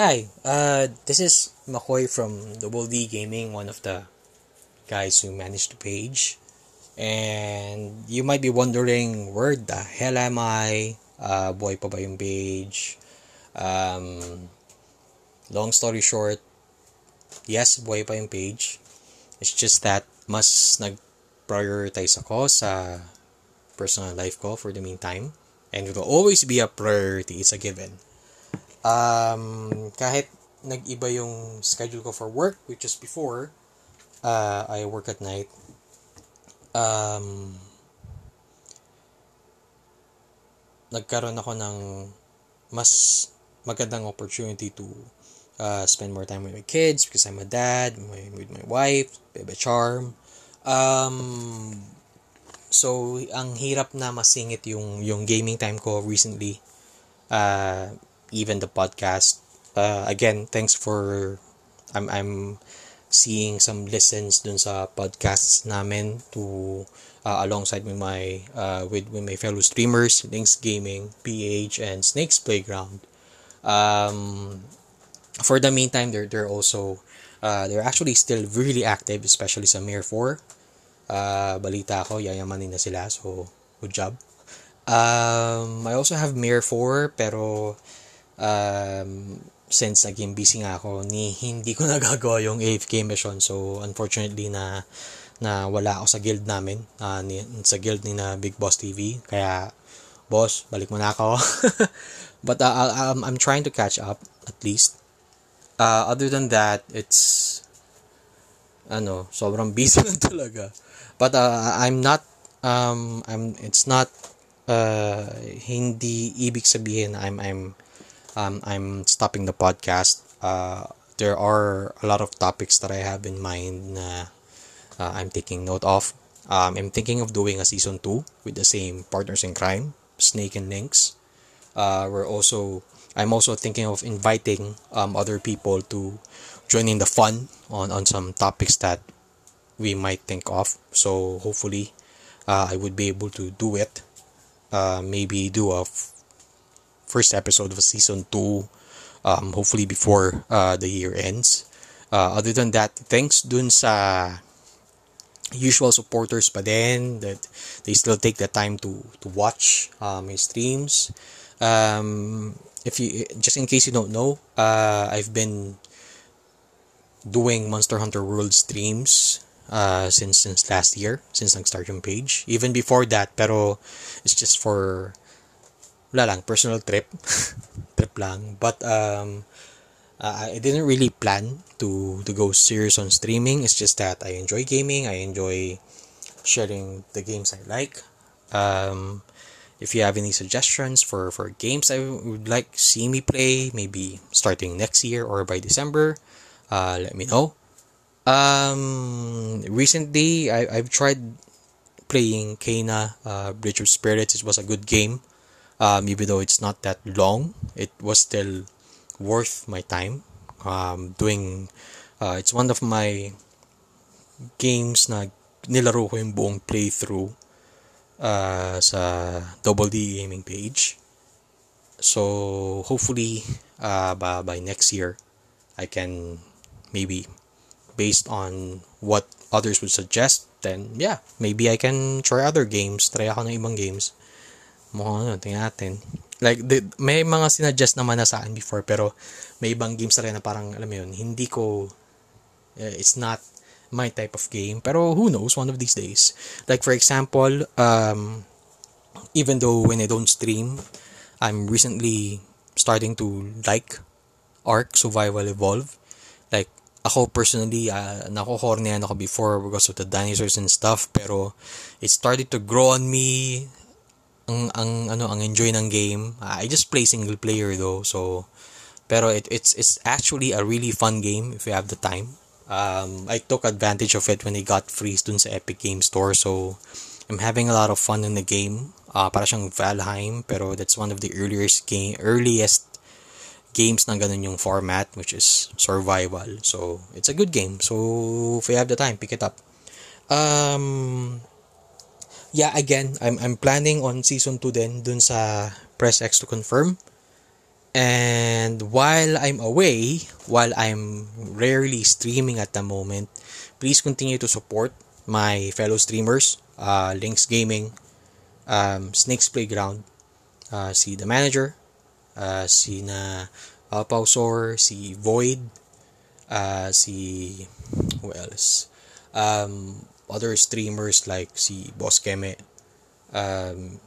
Hi, uh, this is McCoy from Double D Gaming, one of the guys who managed the page. And you might be wondering, where the hell am I? Uh, buhay pa ba yung page? Um, long story short, yes, buhay pa yung page. It's just that mas nag-prioritize ako sa personal life ko for the meantime. And it will always be a priority. It's a given. Um, kahit nag-iba yung schedule ko for work, which is before, uh, I work at night. Um, nagkaroon ako ng mas magandang opportunity to uh, spend more time with my kids because I'm a dad, my, with my wife, Bebe Charm. Um, so, ang hirap na masingit yung, yung gaming time ko recently. Uh, even the podcast. Uh, again, thanks for... I'm, I'm seeing some listens dun sa podcasts namin to uh, alongside with my uh, with, with my fellow streamers Links Gaming, PH and Snakes Playground. Um, for the meantime, they're they're also uh, they're actually still really active, especially sa Mir 4. Uh, balita ko, yayamanin na sila, so good job. Um, I also have Mir 4, pero um, since naging busy nga ako, ni hindi ko nagagawa yung AFK mission. So, unfortunately na na wala ako sa guild namin, uh, ni, sa guild ni na Big Boss TV. Kaya, boss, balik mo na ako. But uh, I'm, I'm trying to catch up, at least. Uh, other than that, it's, ano, sobrang busy lang talaga. But uh, I'm not, um, I'm, it's not, uh, hindi ibig sabihin I'm, I'm, um, I'm stopping the podcast. Uh, there are a lot of topics that I have in mind na uh, I'm taking note of. Um, I'm thinking of doing a season 2 with the same partners in crime, Snake and Lynx. Uh, we're also I'm also thinking of inviting um, other people to join in the fun on, on some topics that we might think of. So hopefully uh, I would be able to do it. Uh, maybe do a first episode of season 2 um, hopefully before uh, the year ends. Uh, other than that thanks dun sa usual supporters pa din that they still take the time to to watch uh, my streams. Um, if you just in case you don't know uh, I've been doing Monster Hunter World streams uh, since since last year since nag-start yung page. Even before that pero it's just for wala lang, personal trip. trip lang. But, um, uh, I didn't really plan to, to go serious on streaming. It's just that I enjoy gaming. I enjoy sharing the games I like. Um, if you have any suggestions for, for games I would like see me play, maybe starting next year or by December, uh, let me know. Um, recently, I, I've tried playing Kena, uh, Bridge of Spirits. It was a good game um, even though it's not that long it was still worth my time. Um, doing uh, it's one of my games na nilaro ko yung buong playthrough uh, sa Double D Gaming page. So hopefully uh, by, by next year I can maybe based on what others would suggest then yeah maybe I can try other games try ako ng ibang games Mukhang ano, tingnan natin. Like, the, may mga sinadjust naman na sa akin before, pero may ibang games rin na parang, alam mo yun, hindi ko, uh, it's not my type of game. Pero who knows, one of these days. Like, for example, um, even though when I don't stream, I'm recently starting to like Ark Survival Evolve. Like, ako personally, uh, nako-horny ako before because of the dinosaurs and stuff, pero it started to grow on me ang ang ano ang enjoy ng game. I just play single player though. So pero it, it's it's actually a really fun game if you have the time. Um, I took advantage of it when it got free dun sa Epic Game Store. So I'm having a lot of fun in the game. Uh, para siyang Valheim pero that's one of the earliest game earliest games na ganun yung format which is survival. So it's a good game. So if you have the time, pick it up. Um yeah, again, I'm I'm planning on season 2 din dun sa Press X to confirm. And while I'm away, while I'm rarely streaming at the moment, please continue to support my fellow streamers, uh, Links Gaming, um, Snakes Playground, uh, si The Manager, uh, si na Pau Sor, si Void, uh, si who else? Um, other streamers like si Boss Keme, um,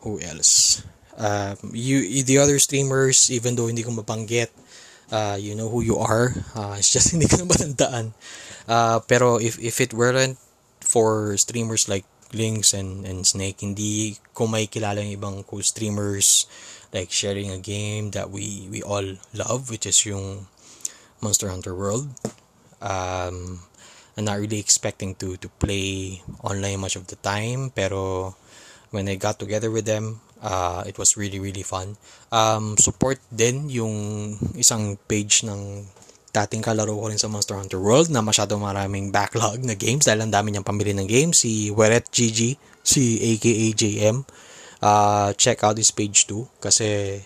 who else? Um, you the other streamers, even though hindi ko mabanggit, uh, you know who you are. Uh, it's just hindi ko na matandaan. Uh, pero if if it weren't for streamers like Links and, and Snake, hindi ko may kilala yung ibang cool streamers like sharing a game that we we all love, which is yung Monster Hunter World. Um, I'm not really expecting to to play online much of the time, pero when I got together with them, uh, it was really really fun. Um, support din yung isang page ng dating kalaro ko rin sa Monster Hunter World na masyado maraming backlog na games dahil ang dami niyang pamili ng games. Si Weret GG, si aka JM. Uh, check out his page too kasi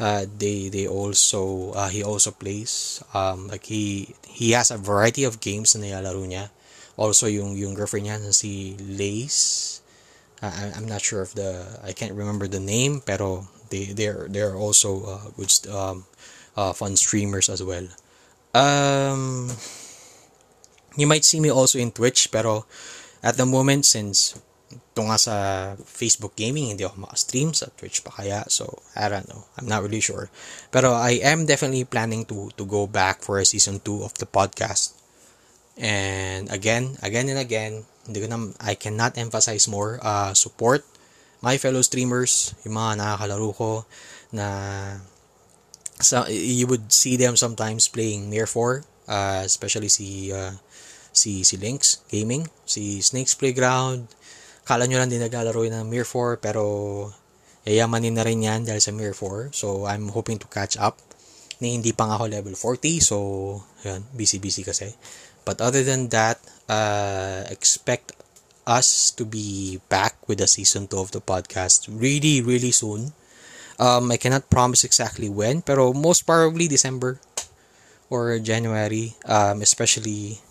uh, they they also uh, he also plays um, like he he has a variety of games na nilalaro niya. Also yung yung girlfriend niya si Lace. Uh, I'm not sure if the I can't remember the name pero they they're they're also uh, good um, uh, fun streamers as well. Um, you might see me also in Twitch, pero at the moment, since ito nga sa Facebook Gaming, hindi ako maka-stream sa Twitch pa kaya. So, I don't know. I'm not really sure. Pero I am definitely planning to to go back for a season 2 of the podcast. And again, again and again, hindi ko na, I cannot emphasize more, uh, support my fellow streamers, yung mga nakakalaro ko na so you would see them sometimes playing Mir 4 uh, especially si uh, si si Links Gaming si Snakes Playground kala nyo lang din naglalaro ng Mir 4 pero yayamanin na rin yan dahil sa Mir 4 so I'm hoping to catch up. Ni hindi pa nga ako level 40 so yun busy busy kasi. But other than that uh, expect us to be back with the season 2 of the podcast really really soon. Um, I cannot promise exactly when, pero most probably December or January. Um, especially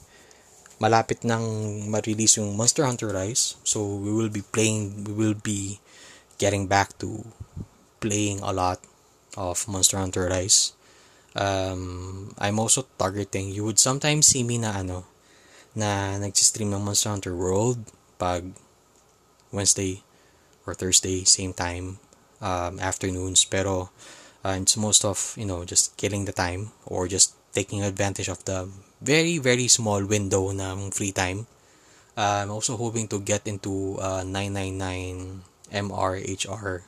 malapit nang ma-release yung Monster Hunter Rise. So we will be playing, we will be getting back to playing a lot of Monster Hunter Rise. Um, I'm also targeting, you would sometimes see me na ano, na nag-stream ng Monster Hunter World pag Wednesday or Thursday, same time um, afternoons pero uh, it's most of you know just killing the time or just taking advantage of the very very small window ng free time. Uh, I'm also hoping to get into uh, 999 MRHR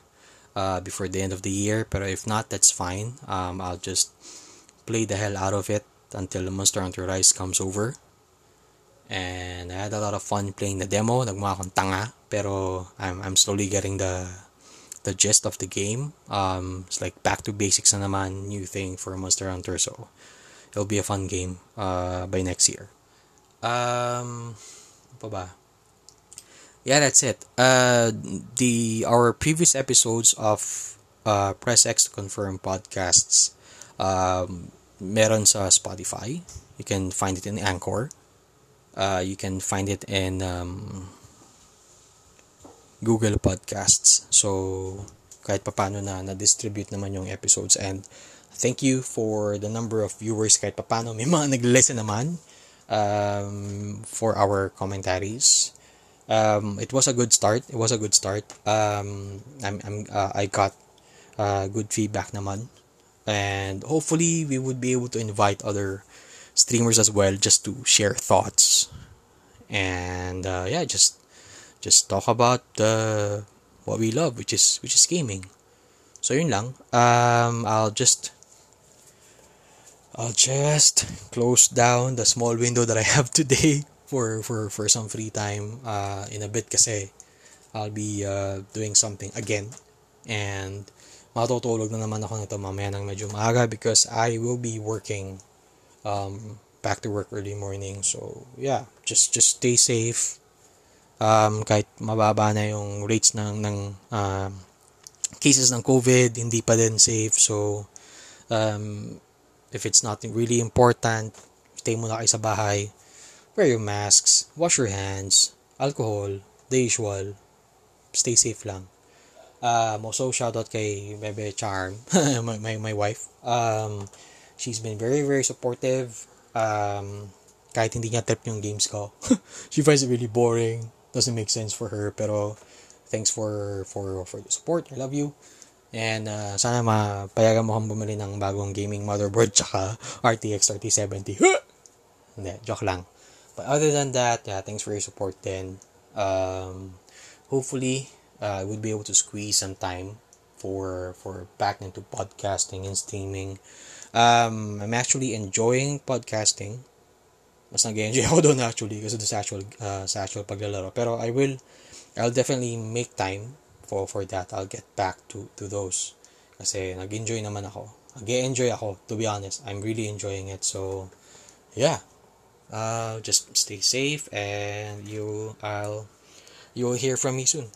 uh, before the end of the year. Pero if not that's fine. Um, I'll just play the hell out of it until Monster Hunter Rise comes over. And I had a lot of fun playing the demo. Nagmukha akong tanga pero I'm, I'm slowly getting the the gist of the game. Um, it's like back to basics na naman, new thing for Monster Hunter. So it'll be a fun game uh, by next year. Um, pa ba? Yeah, that's it. Uh, the our previous episodes of uh, Press X to Confirm podcasts um, meron sa Spotify. You can find it in Anchor. Uh, you can find it in um, Google Podcasts. So, kahit papano na na-distribute naman yung episodes and thank you for the number of viewers kahit papano may mga nag-listen naman um, for our commentaries. Um, it was a good start. It was a good start. Um, I'm, I'm, uh, I got uh, good feedback naman. And hopefully, we would be able to invite other streamers as well just to share thoughts. And uh, yeah, just just talk about the what we love, which is which is gaming. So yun lang. Um, I'll just I'll just close down the small window that I have today for for for some free time uh, in a bit kasi I'll be uh, doing something again. And matutulog na naman ako nito mamaya ng medyo maaga because I will be working um, back to work early morning. So yeah just just stay safe. Um, kahit mababa na yung rates ng ng uh, cases ng COVID, hindi pa din safe. So, um, if it's not really important, stay muna kayo sa bahay. Wear your masks, wash your hands, alcohol, the usual. Stay safe lang. Um, also, shoutout kay Bebe Charm, my, my, my wife. Um, she's been very, very supportive. Um, kahit hindi niya trip yung games ko. she finds it really boring. Doesn't make sense for her. Pero, thanks for, for, for the support. I love you. And uh, sana mapayagan mo akong bumili ng bagong gaming motherboard tsaka RTX 3070. Hindi, joke lang. But other than that, yeah, thanks for your support then. Um, hopefully, uh, I would be able to squeeze some time for for back into podcasting and streaming. Um, I'm actually enjoying podcasting. Mas nag-enjoy ako doon actually kasi sa actual uh, sa actual paglalaro. Pero I will I'll definitely make time for for that. I'll get back to to those kasi nag-enjoy naman ako. Nag-enjoy ako to be honest. I'm really enjoying it. So yeah. Uh, just stay safe and you I'll you'll hear from me soon.